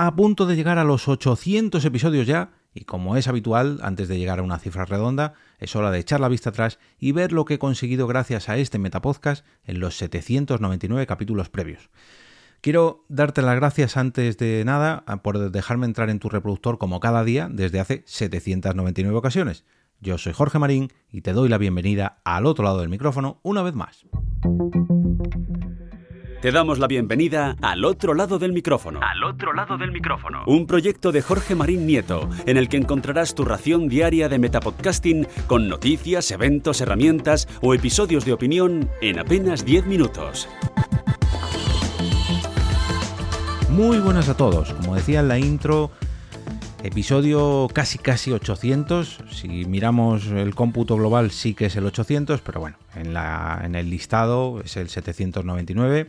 a punto de llegar a los 800 episodios ya, y como es habitual, antes de llegar a una cifra redonda, es hora de echar la vista atrás y ver lo que he conseguido gracias a este Metapodcast en los 799 capítulos previos. Quiero darte las gracias antes de nada por dejarme entrar en tu reproductor como cada día desde hace 799 ocasiones. Yo soy Jorge Marín y te doy la bienvenida al otro lado del micrófono una vez más. Te damos la bienvenida al otro lado del micrófono. Al otro lado del micrófono. Un proyecto de Jorge Marín Nieto, en el que encontrarás tu ración diaria de metapodcasting con noticias, eventos, herramientas o episodios de opinión en apenas 10 minutos. Muy buenas a todos. Como decía en la intro, episodio casi casi 800. Si miramos el cómputo global sí que es el 800, pero bueno, en, la, en el listado es el 799.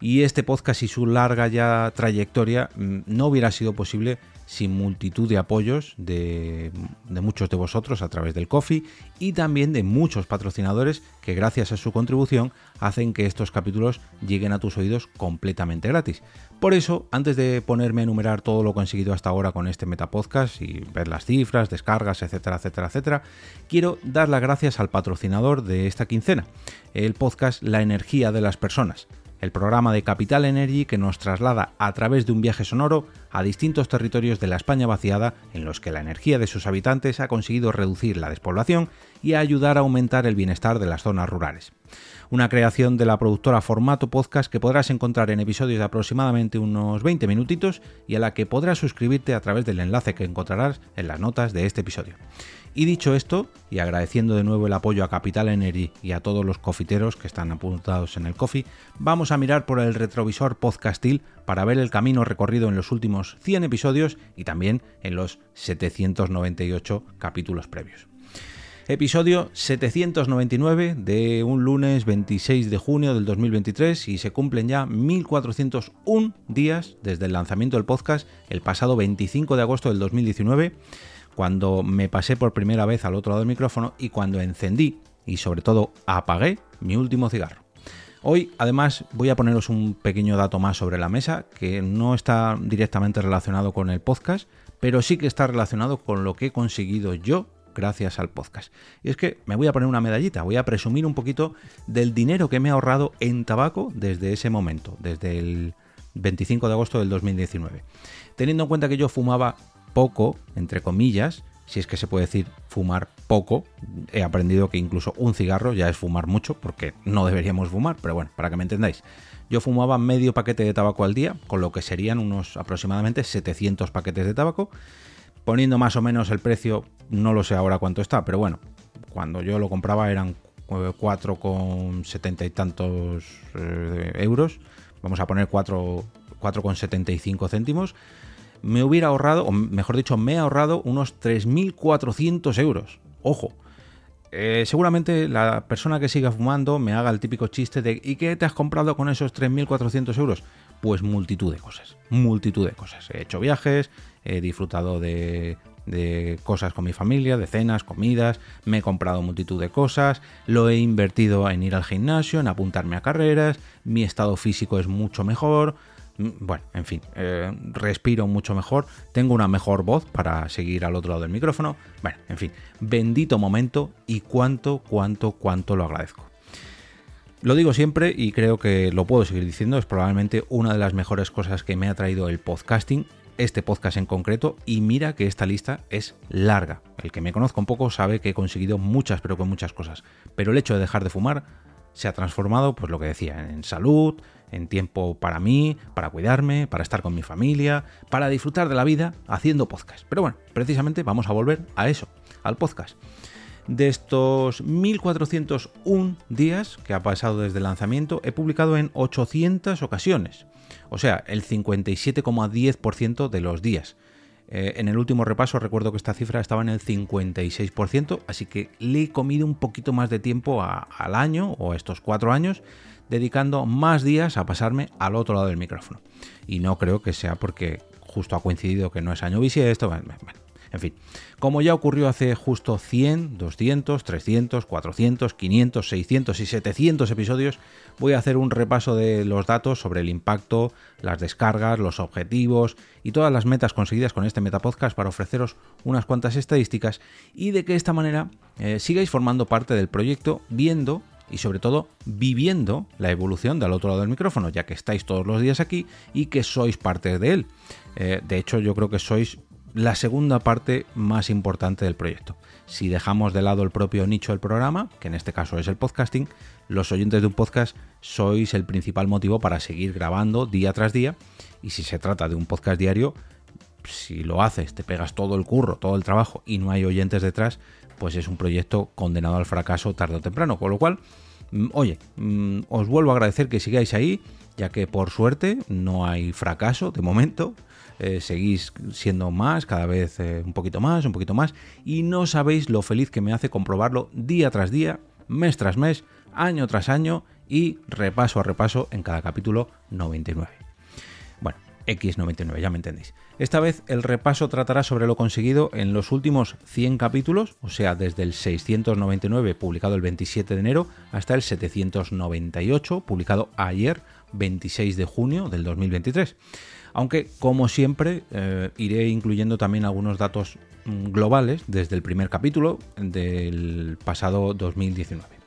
Y este podcast y su larga ya trayectoria mm, no hubiera sido posible sin multitud de apoyos de, muchos de vosotros a través del Coffee y también de muchos patrocinadores que gracias a su contribución hacen que estos capítulos lleguen a tus oídos completamente gratis. Por eso, antes de ponerme a enumerar todo lo conseguido hasta ahora con este Metapodcast y ver las cifras, descargas, etcétera, etcétera, etcétera, quiero dar las gracias al patrocinador de esta quincena, el podcast La energía de las personas el programa de Capital Energy que nos traslada a través de un viaje sonoro a distintos territorios de la España vaciada en los que la energía de sus habitantes ha conseguido reducir la despoblación y ayudar a aumentar el bienestar de las zonas rurales. Una creación de la productora Formato Podcast que podrás encontrar en episodios de aproximadamente unos 20 minutitos y a la que podrás suscribirte a través del enlace que encontrarás en las notas de este episodio. Y dicho esto, y agradeciendo de nuevo el apoyo a Capital Energy y a todos los cofiteros que están apuntados en el coffee, vamos a mirar por el retrovisor podcastil para ver el camino recorrido en los últimos 100 episodios y también en los 798 capítulos previos. Episodio 799 de un lunes 26 de junio del 2023 y se cumplen ya 1401 días desde el lanzamiento del podcast el pasado 25 de agosto del 2019 cuando me pasé por primera vez al otro lado del micrófono y cuando encendí y sobre todo apagué mi último cigarro. Hoy además voy a poneros un pequeño dato más sobre la mesa que no está directamente relacionado con el podcast, pero sí que está relacionado con lo que he conseguido yo gracias al podcast. Y es que me voy a poner una medallita, voy a presumir un poquito del dinero que me he ahorrado en tabaco desde ese momento, desde el 25 de agosto del 2019. Teniendo en cuenta que yo fumaba poco, entre comillas, si es que se puede decir fumar poco. He aprendido que incluso un cigarro ya es fumar mucho, porque no deberíamos fumar, pero bueno, para que me entendáis. Yo fumaba medio paquete de tabaco al día, con lo que serían unos aproximadamente 700 paquetes de tabaco. Poniendo más o menos el precio, no lo sé ahora cuánto está, pero bueno, cuando yo lo compraba eran 4,70 y tantos eh, euros. Vamos a poner 4,75 céntimos me hubiera ahorrado, o mejor dicho, me he ahorrado unos 3.400 euros. Ojo. Eh, seguramente la persona que siga fumando me haga el típico chiste de ¿y qué te has comprado con esos 3.400 euros? Pues multitud de cosas, multitud de cosas. He hecho viajes, he disfrutado de, de cosas con mi familia, de cenas, comidas, me he comprado multitud de cosas, lo he invertido en ir al gimnasio, en apuntarme a carreras, mi estado físico es mucho mejor, bueno, en fin, eh, respiro mucho mejor, tengo una mejor voz para seguir al otro lado del micrófono. Bueno, en fin, bendito momento y cuánto, cuánto, cuánto lo agradezco. Lo digo siempre y creo que lo puedo seguir diciendo, es probablemente una de las mejores cosas que me ha traído el podcasting, este podcast en concreto, y mira que esta lista es larga. El que me conozca un poco sabe que he conseguido muchas, pero con muchas cosas. Pero el hecho de dejar de fumar se ha transformado, pues lo que decía, en salud, en tiempo para mí, para cuidarme, para estar con mi familia, para disfrutar de la vida haciendo podcast. Pero bueno, precisamente vamos a volver a eso, al podcast. De estos 1401 días que ha pasado desde el lanzamiento, he publicado en 800 ocasiones, o sea, el 57,10% de los días. Eh, en el último repaso recuerdo que esta cifra estaba en el 56%, así que le he comido un poquito más de tiempo al año o a estos cuatro años dedicando más días a pasarme al otro lado del micrófono. Y no creo que sea porque justo ha coincidido que no es año bisiesto. En fin, como ya ocurrió hace justo 100, 200, 300, 400, 500, 600 y 700 episodios, voy a hacer un repaso de los datos sobre el impacto, las descargas, los objetivos y todas las metas conseguidas con este Metapodcast para ofreceros unas cuantas estadísticas y de que esta manera eh, sigáis formando parte del proyecto viendo y sobre todo viviendo la evolución del otro lado del micrófono, ya que estáis todos los días aquí y que sois parte de él. Eh, de hecho, yo creo que sois la segunda parte más importante del proyecto. Si dejamos de lado el propio nicho del programa, que en este caso es el podcasting, los oyentes de un podcast sois el principal motivo para seguir grabando día tras día. Y si se trata de un podcast diario, si lo haces, te pegas todo el curro, todo el trabajo y no hay oyentes detrás, pues es un proyecto condenado al fracaso tarde o temprano. Con lo cual, mm, oye, mm, os vuelvo a agradecer que sigáis ahí, ya que por suerte no hay fracaso de momento. Eh, seguís siendo más, cada vez eh, un poquito más, un poquito más, y no sabéis lo feliz que me hace comprobarlo día tras día, mes tras mes, año tras año y repaso a repaso en cada capítulo 99. Bueno, X99, ya me entendéis. Esta vez el repaso tratará sobre lo conseguido en los últimos 100 capítulos, o sea, desde el 699 publicado el 27 de enero hasta el 798 publicado ayer 26 de junio del 2023. Aunque, como siempre, eh, iré incluyendo también algunos datos mm, globales desde el primer capítulo del pasado 2019.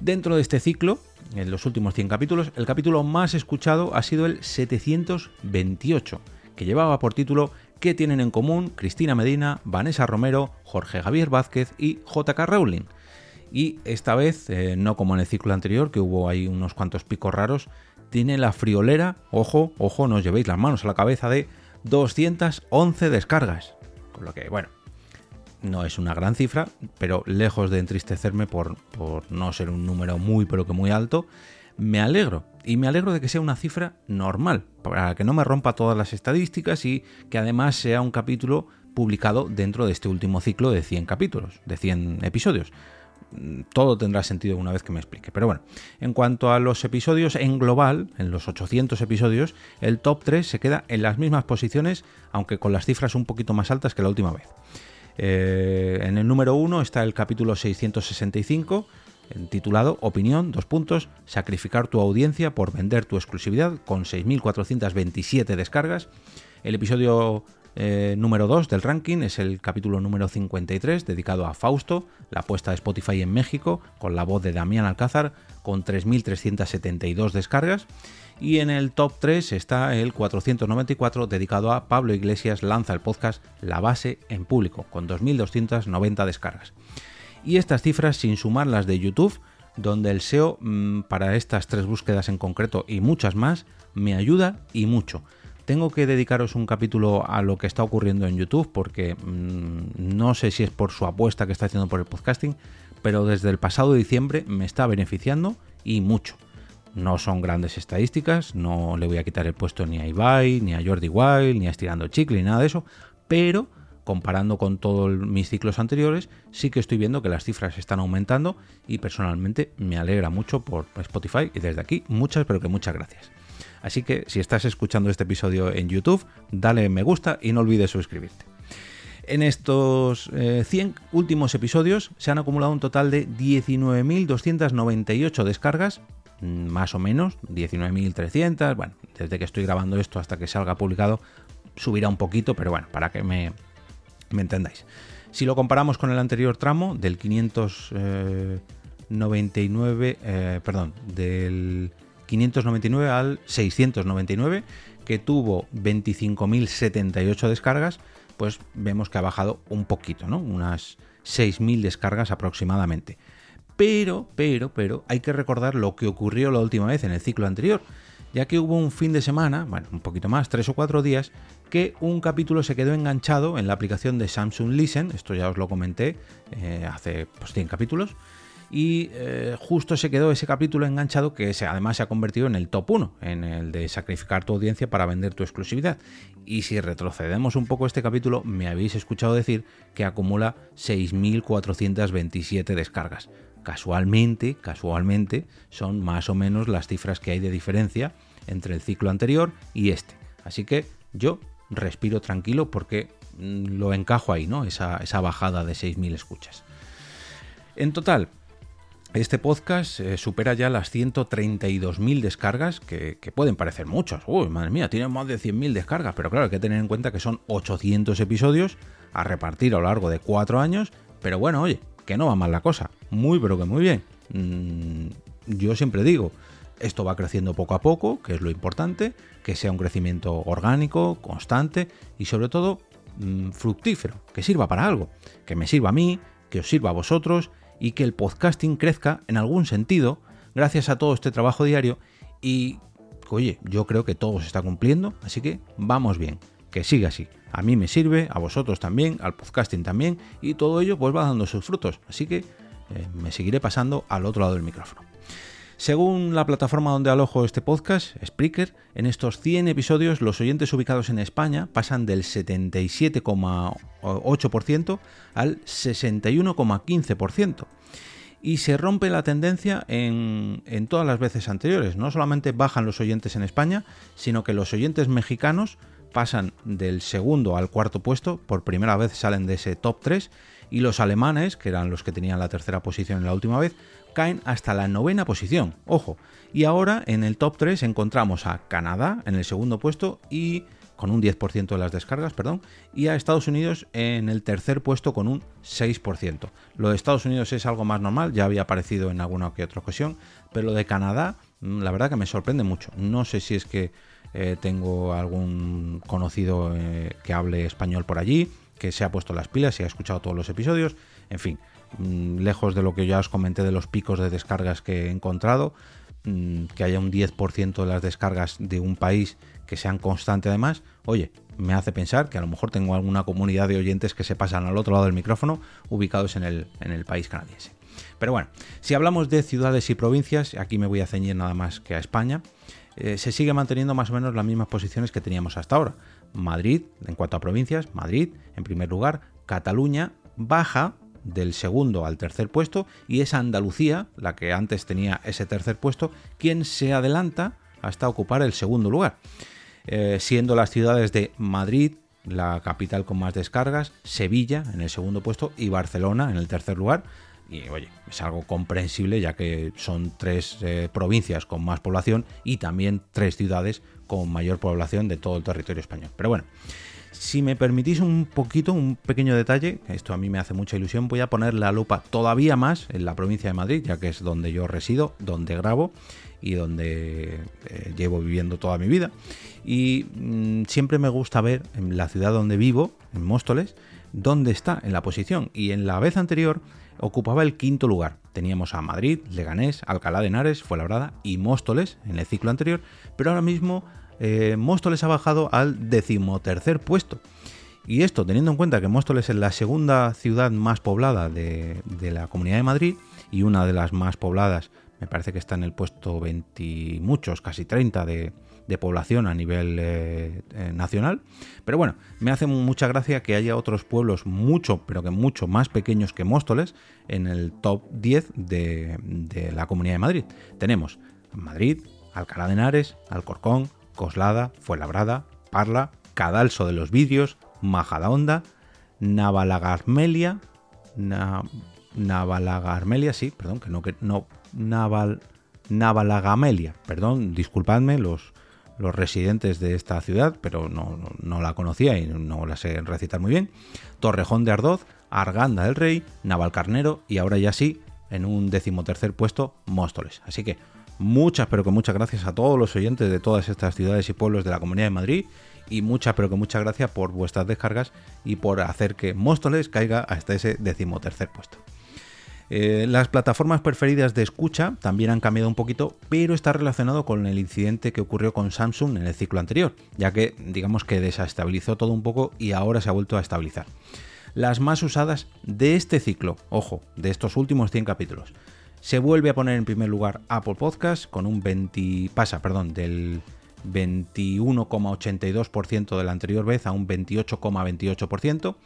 Dentro de este ciclo, en los últimos 100 capítulos, el capítulo más escuchado ha sido el 728 que llevaba por título ¿Qué tienen en común Cristina Medina, Vanessa Romero, Jorge Javier Vázquez y JK Rowling? Y esta vez, eh, no como en el ciclo anterior, que hubo ahí unos cuantos picos raros, tiene la friolera, ojo, ojo, no os llevéis las manos a la cabeza, de 211 descargas. Con lo que, bueno, no es una gran cifra, pero lejos de entristecerme por, no ser un número muy, pero que muy alto, me alegro. Y me alegro de que sea una cifra normal, para que no me rompa todas las estadísticas y que además sea un capítulo publicado dentro de este último ciclo de 100 capítulos, de 100 episodios. Todo tendrá sentido una vez que me explique. Pero bueno, en cuanto a los episodios en global, en los 800 episodios, el top 3 se queda en las mismas posiciones, aunque con las cifras un poquito más altas que la última vez. Eh, en el número 1 está el capítulo 665, titulado Opinión, dos puntos, sacrificar tu audiencia por vender tu exclusividad con 6.427 descargas. El episodio eh, número 2 del ranking es el capítulo número 53 dedicado a Fausto, la apuesta de Spotify en México, con la voz de Damián Alcázar, con 3.372 descargas. Y en el top 3 está el 494 dedicado a Pablo Iglesias lanza el podcast La base en público, con 2.290 descargas. Y estas cifras sin sumar las de YouTube, donde el SEO mm, para estas tres búsquedas en concreto y muchas más me ayuda y mucho. Tengo que dedicaros un capítulo a lo que está ocurriendo en YouTube porque mm, no sé si es por su apuesta que está haciendo por el podcasting, pero desde el pasado diciembre me está beneficiando y mucho. No son grandes estadísticas, no le voy a quitar el puesto ni a Ibai, ni a Jordi Wild, ni a Estirando Chicle, ni nada de eso, pero comparando con todos mis ciclos anteriores, sí que estoy viendo que las cifras están aumentando y personalmente me alegra mucho por Spotify y desde aquí muchas, pero que muchas gracias. Así que si estás escuchando este episodio en YouTube, dale me gusta y no olvides suscribirte. En estos 100 eh, últimos episodios se han acumulado un total de 19.298 descargas, más o menos, 19.300, bueno, desde que estoy grabando esto hasta que salga publicado subirá un poquito, pero bueno, para que me, me entendáis. Si lo comparamos con el anterior tramo, del 599, eh, eh, perdón, del 599 al 699, que tuvo 25.078 descargas, pues vemos que ha bajado un poquito, ¿no? Unas 6.000 descargas aproximadamente. Pero, pero, pero, hay que recordar lo que ocurrió la última vez en el ciclo anterior, ya que hubo un fin de semana, bueno, un poquito más, tres o cuatro días, que un capítulo se quedó enganchado en la aplicación de Samsung Listen, esto ya os lo comenté eh, hace pues, 100 capítulos, y eh, justo se quedó ese capítulo enganchado que además se ha convertido en el top 1, en el de sacrificar tu audiencia para vender tu exclusividad. Y si retrocedemos un poco este capítulo, me habéis escuchado decir que acumula 6.427 descargas. Casualmente, casualmente, son más o menos las cifras que hay de diferencia entre el ciclo anterior y este. Así que yo respiro tranquilo porque mm, lo encajo ahí, ¿no? Esa, bajada de 6.000 escuchas. En total, este podcast eh, supera ya las 132.000 descargas, que, pueden parecer muchas. Uy, madre mía, tiene más de 100.000 descargas, pero claro, hay que tener en cuenta que son 800 episodios a repartir a lo largo de 4 años. Pero bueno, oye, que no va mal la cosa. Muy, pero que muy bien. Mm, yo siempre digo, esto va creciendo poco a poco, que es lo importante, que sea un crecimiento orgánico, constante y sobre todo mm, fructífero, que sirva para algo, que me sirva a mí, que os sirva a vosotros y que el podcasting crezca en algún sentido gracias a todo este trabajo diario y, oye, yo creo que todo se está cumpliendo, así que vamos bien, que siga así. A mí me sirve, a vosotros también, al podcasting también y todo ello pues va dando sus frutos, así que eh, me seguiré pasando al otro lado del micrófono. Según la plataforma donde alojo este podcast, Spreaker, en estos 100 episodios los oyentes ubicados en España pasan del 77,8% al 61,15%. Y se rompe la tendencia en, en todas las veces anteriores. No solamente bajan los oyentes en España, sino que los oyentes mexicanos pasan del segundo al cuarto puesto, por primera vez salen de ese top 3, y los alemanes, que eran los que tenían la tercera posición en la última vez, caen hasta la novena posición. Ojo. Y ahora en el top 3 encontramos a Canadá en el segundo puesto y con un 10% de las descargas, perdón, y a Estados Unidos en el tercer puesto con un 6%. Lo de Estados Unidos es algo más normal, ya había aparecido en alguna que otra ocasión, pero lo de Canadá, mm, la verdad que me sorprende mucho. No sé si es que eh, tengo algún conocido eh, que hable español por allí, que se ha puesto las pilas y ha escuchado todos los episodios, en fin, Mm, lejos de lo que ya os comenté de los picos de descargas que he encontrado, mm, que haya un 10% de las descargas de un país que sean constantes además, oye, me hace pensar que a lo mejor tengo alguna comunidad de oyentes que se pasan al otro lado del micrófono ubicados en el, en el país canadiense. Pero bueno, si hablamos de ciudades y provincias, aquí me voy a ceñir nada más que a España, eh, se sigue manteniendo más o menos las mismas posiciones que teníamos hasta ahora. Madrid, en cuanto a provincias, Madrid en primer lugar, Cataluña baja del segundo al tercer puesto y es Andalucía, la que antes tenía ese tercer puesto, quien se adelanta hasta ocupar el segundo lugar, eh, siendo las ciudades de Madrid, la capital con más descargas, Sevilla en el segundo puesto y Barcelona en el tercer lugar. Y oye, es algo comprensible ya que son tres eh, provincias con más población y también tres ciudades con mayor población de todo el territorio español. Pero bueno, si me permitís un poquito, un pequeño detalle, esto a mí me hace mucha ilusión, voy a poner la lupa todavía más en la provincia de Madrid, ya que es donde yo resido, donde grabo y donde eh, llevo viviendo toda mi vida. Y mm, siempre me gusta ver en la ciudad donde vivo, en Móstoles, dónde está en la posición. Y en la vez anterior ocupaba el quinto lugar. Teníamos a Madrid, Leganés, Alcalá de Henares, Fuenlabrada y Móstoles en el ciclo anterior, pero ahora mismo eh, Móstoles ha bajado al decimotercer puesto. Y esto teniendo en cuenta que Móstoles es la segunda ciudad más poblada de, la Comunidad de Madrid y una de las más pobladas, me parece que está en el puesto 20 muchos, casi 30 de, población a nivel eh, eh, nacional. Pero bueno, me hace mucha gracia que haya otros pueblos mucho, pero que mucho más pequeños que Móstoles en el top 10 de, de la Comunidad de Madrid. Tenemos Madrid, Alcalá de Henares, Alcorcón, Coslada, Fuenlabrada, Parla, Cadalso de los Vidrios, Majadahonda, Navalagarmelia, Navalagarmelia, sí, perdón, que no, que no, Naval, Navalagamelia, perdón, disculpadme los, los residentes de esta ciudad, pero no, no, la conocía y no la sé recitar muy bien, Torrejón de Ardoz, Arganda del Rey, Navalcarnero y ahora ya sí, en un decimotercer puesto, Móstoles. Así que Muchas, pero que muchas gracias a todos los oyentes de todas estas ciudades y pueblos de la Comunidad de Madrid. Y muchas, pero que muchas gracias por vuestras descargas y por hacer que Móstoles caiga hasta ese decimotercer puesto. Eh, las plataformas preferidas de escucha también han cambiado un poquito, pero está relacionado con el incidente que ocurrió con Samsung en el ciclo anterior, ya que digamos que desestabilizó todo un poco y ahora se ha vuelto a estabilizar. Las más usadas de este ciclo, ojo, de estos últimos 100 capítulos, se vuelve a poner en primer lugar Apple Podcast con un 20, pasa, perdón, del 21,82% de la anterior vez a un 28,28%.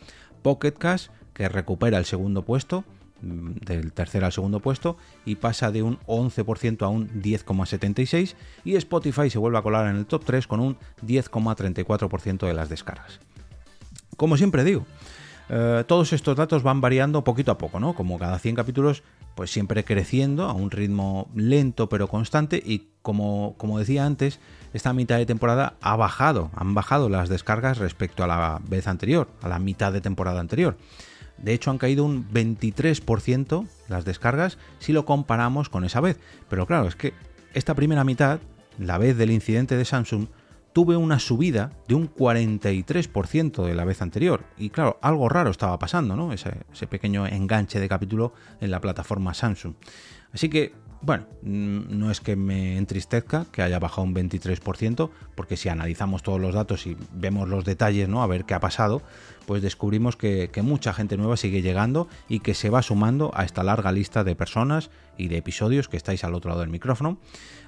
Pocket Cash que recupera el segundo puesto, del tercer al segundo puesto y pasa de un 11% a un 10,76 y Spotify se vuelve a colar en el top 3 con un 10,34% de las descargas. como siempre digo, eh, todos estos datos van variando poquito a poco, ¿no? Como cada 100 capítulos, pues siempre creciendo a un ritmo lento pero constante y como, como decía antes, esta mitad de temporada ha bajado, han bajado las descargas respecto a la vez anterior, a la mitad de temporada anterior. De hecho, han caído un 23% las descargas si lo comparamos con esa vez. Pero claro, es que esta primera mitad, la vez del incidente de Samsung, tuve una subida de un 43% de la vez anterior. Y claro, algo raro estaba pasando, ¿no? Ese, ese, pequeño enganche de capítulo en la plataforma Samsung. Así que bueno, no es que me entristezca que haya bajado un 23%, porque si analizamos todos los datos y vemos los detalles, ¿no? A ver qué ha pasado, pues descubrimos que, mucha gente nueva sigue llegando y que se va sumando a esta larga lista de personas y de episodios que estáis al otro lado del micrófono.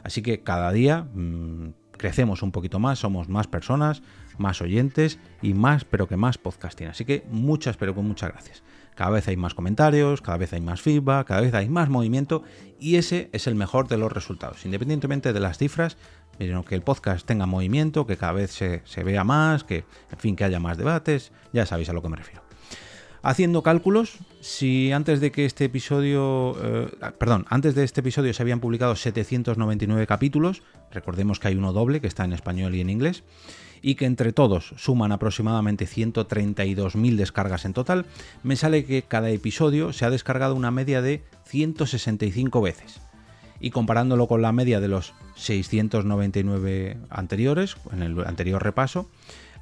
Así que cada día mm, crecemos un poquito más, somos más personas, más oyentes y más, pero que más podcasting. Así que muchas, pero con muchas gracias. Cada vez hay más comentarios, cada vez hay más feedback, cada vez hay más movimiento y ese es el mejor de los resultados, independientemente de las cifras, que el podcast tenga movimiento, que cada vez se, vea más, que en fin, que haya más debates, ya sabéis a lo que me refiero. Haciendo cálculos, si antes de que este episodio, eh, perdón, antes de este episodio se habían publicado 799 capítulos, recordemos que hay uno doble que está en español y en inglés, y que entre todos suman aproximadamente 132.000 descargas en total, me sale que cada episodio se ha descargado una media de 165 veces. Y comparándolo con la media de los 699 anteriores, en el anterior repaso,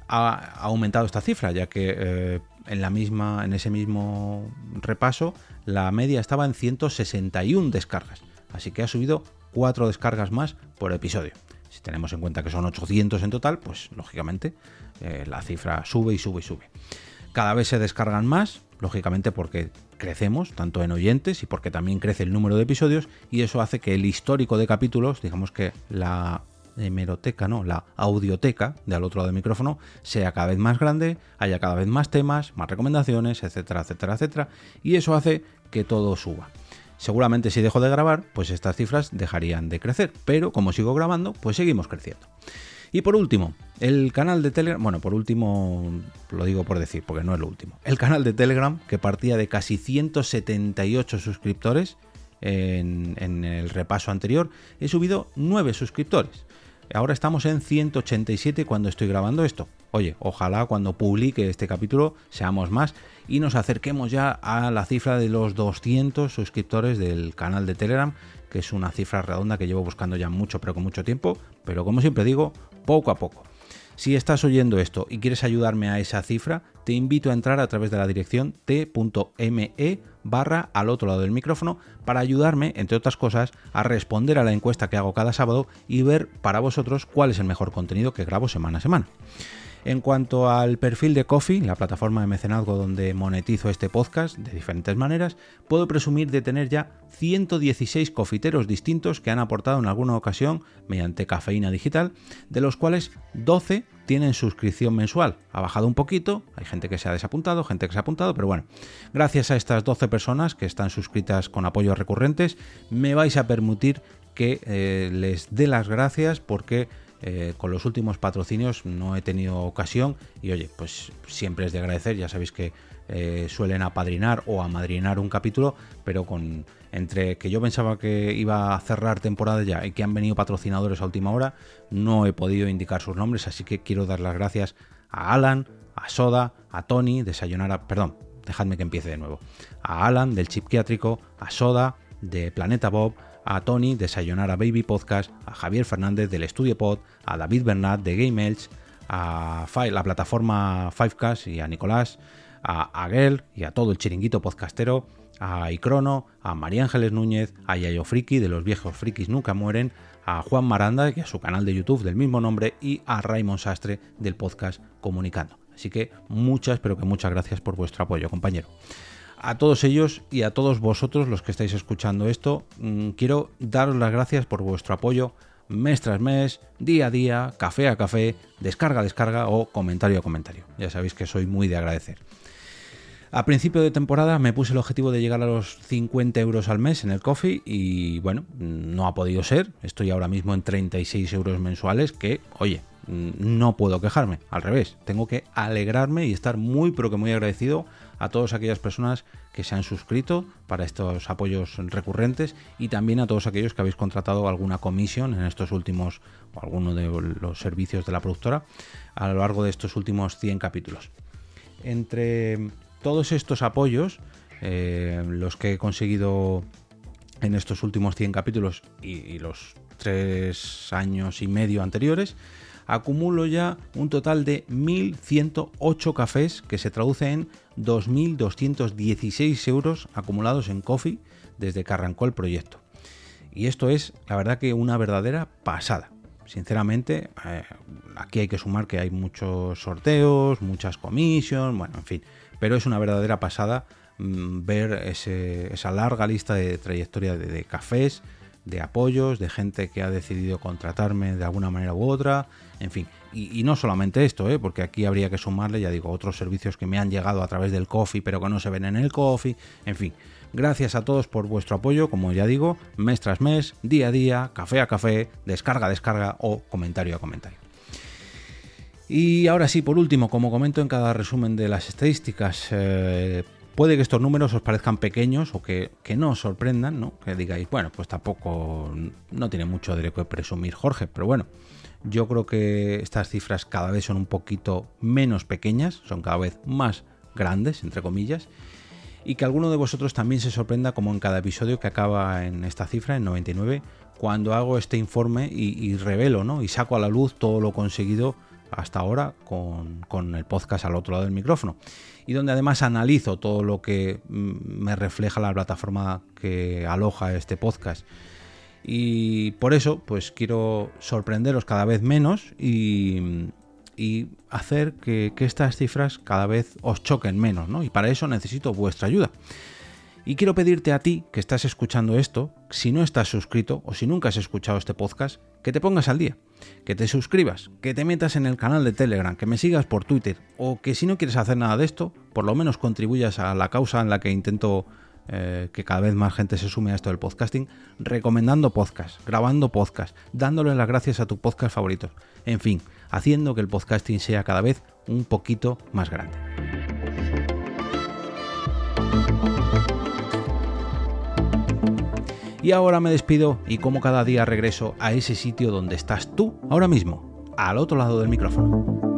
ha aumentado esta cifra, ya que eh, en, la misma, en ese mismo repaso la media estaba en 161 descargas. Así que ha subido 4 descargas más por episodio. Si tenemos en cuenta que son 800 en total, pues lógicamente eh, la cifra sube y sube y sube. Cada vez se descargan más, lógicamente porque crecemos, tanto en oyentes y porque también crece el número de episodios, y eso hace que el histórico de capítulos, digamos que la hemeroteca, no, la audioteca de al otro lado del micrófono sea cada vez más grande, haya cada vez más temas, más recomendaciones, etcétera, etcétera, etcétera, y eso hace que todo suba. Seguramente si dejo de grabar, pues estas cifras dejarían de crecer, pero como sigo grabando, pues seguimos creciendo. Y por último, el canal de Telegram, bueno, por último lo digo por decir, porque no es lo último, el canal de Telegram que partía de casi 178 suscriptores en, el repaso anterior, he subido 9 suscriptores. Ahora estamos en 187 cuando estoy grabando esto. Oye, ojalá cuando publique este capítulo seamos más y nos acerquemos ya a la cifra de los 200 suscriptores del canal de Telegram, que es una cifra redonda que llevo buscando ya mucho, pero con mucho tiempo, pero como siempre digo, poco a poco. Si estás oyendo esto y quieres ayudarme a esa cifra, te invito a entrar a través de la dirección t.me barra al otro lado del micrófono para ayudarme, entre otras cosas, a responder a la encuesta que hago cada sábado y ver para vosotros cuál es el mejor contenido que grabo semana a semana. En cuanto al perfil de Coffee, la plataforma de mecenazgo donde monetizo este podcast de diferentes maneras, puedo presumir de tener ya 116 cofiteros distintos que han aportado en alguna ocasión mediante cafeína digital, de los cuales 12 tienen suscripción mensual. Ha bajado un poquito, hay gente que se ha desapuntado, gente que se ha apuntado, pero bueno, gracias a estas 12 personas que están suscritas con apoyos recurrentes, me vais a permitir que eh, les dé las gracias porque eh, con los últimos patrocinios no he tenido ocasión y oye, pues siempre es de agradecer, ya sabéis que eh, suelen apadrinar o amadrinar un capítulo, pero con entre que yo pensaba que iba a cerrar temporada ya y que han venido patrocinadores a última hora, no he podido indicar sus nombres, así que quiero dar las gracias a Alan, a Soda, a Tony, desayunar. Perdón, dejadme que empiece de nuevo. A Alan del Chip Quiátrico, a Soda de Planeta Bob, a Tony de Sayonara Baby Podcast, a Javier Fernández del Estudio Pod, a David Bernat de Game Elch, a la plataforma Fivecast y a Nicolás, a Aguel y a todo el chiringuito podcastero, a Icrono, a María Ángeles Núñez, a Yayo Friki de los viejos frikis nunca mueren, a Juan Maranda y a su canal de YouTube del mismo nombre y a Raymond Sastre del podcast Comunicando. Así que muchas, pero que muchas gracias por vuestro apoyo, compañero. A todos ellos y a todos vosotros los que estáis escuchando esto, mm, quiero daros las gracias por vuestro apoyo mes tras mes, día a día, café a café, descarga a descarga o comentario a comentario. Ya sabéis que soy muy de agradecer. A principio de temporada me puse el objetivo de llegar a los 50 euros al mes en el coffee y bueno, no ha podido ser. Estoy ahora mismo en 36 euros mensuales que, oye, no puedo quejarme, al revés, tengo que alegrarme y estar muy pero que muy agradecido a todas aquellas personas que se han suscrito para estos apoyos recurrentes y también a todos aquellos que habéis contratado alguna comisión en estos últimos o alguno de los servicios de la productora a lo largo de estos últimos 100 capítulos. Entre todos estos apoyos, eh, los que he conseguido en estos últimos 100 capítulos y, los tres años y medio anteriores, acumulo ya un total de 1.108 cafés que se traduce en 2.216 euros acumulados en Coffee desde que arrancó el proyecto. Y esto es, la verdad, que una verdadera pasada. Sinceramente, eh, aquí hay que sumar que hay muchos sorteos, muchas comisiones, bueno, en fin, pero es una verdadera pasada mm, ver esa larga lista de trayectoria de cafés, de apoyos, de gente que ha decidido contratarme de alguna manera u otra, en fin. Y, no solamente esto, ¿eh? porque aquí habría que sumarle, ya digo, otros servicios que me han llegado a través del coffee, pero que no se ven en el coffee, en fin. Gracias a todos por vuestro apoyo, como ya digo, mes tras mes, día a día, café a café, descarga a descarga o comentario a comentario. Y ahora sí, por último, como comento en cada resumen de las estadísticas, eh, Puede que estos números os parezcan pequeños o que, no os sorprendan, ¿no? Que digáis, bueno, pues tampoco no tiene mucho de que presumir Jorge, pero bueno, yo creo que estas cifras cada vez son un poquito menos pequeñas, son cada vez más grandes, entre comillas, y que alguno de vosotros también se sorprenda como en cada episodio que acaba en esta cifra, en 99, cuando hago este informe y, y revelo, ¿no? Y saco a la luz todo lo conseguido hasta ahora con, con, el podcast al otro lado del micrófono. Y donde además analizo todo lo que mm, me refleja la plataforma que aloja este podcast. Y por eso, pues quiero sorprenderos cada vez menos y, y hacer que, que, estas cifras cada vez os choquen menos, ¿no? Y para eso necesito vuestra ayuda. Y quiero pedirte a ti que estás escuchando esto, si no estás suscrito o si nunca has escuchado este podcast, que te pongas al día, que te suscribas, que te metas en el canal de Telegram, que me sigas por Twitter o que si no quieres hacer nada de esto, por lo menos contribuyas a la causa en la que intento eh, que cada vez más gente se sume a esto del podcasting, recomendando podcast, grabando podcast, dándole las gracias a tu podcast favorito, en fin, haciendo que el podcasting sea cada vez un poquito más grande. Y ahora me despido y como cada día regreso a ese sitio donde estás tú ahora mismo, al otro lado del micrófono.